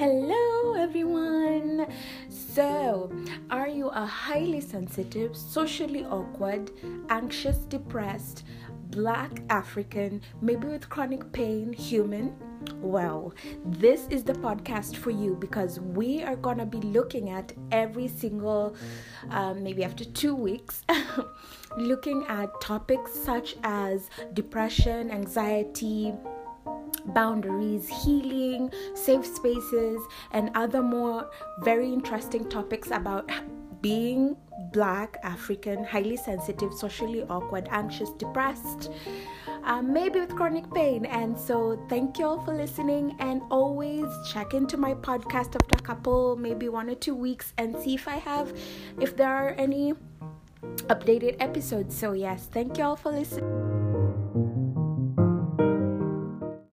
Hello, everyone. So, are you a highly sensitive, socially awkward, anxious, depressed, black African, maybe with chronic pain human? Well, this is the podcast for you because we are gonna be looking at every single, um, maybe after two weeks, looking at topics such as depression, anxiety, boundaries, healing, safe spaces, and other more very interesting topics about being black, African, highly sensitive, socially awkward, anxious, depressed, um, maybe with chronic pain. And so, thank you all for listening. And always check into my podcast after a couple, maybe one or two weeks, and see if I have, if there are any updated episodes. So, yes, thank you all for listening.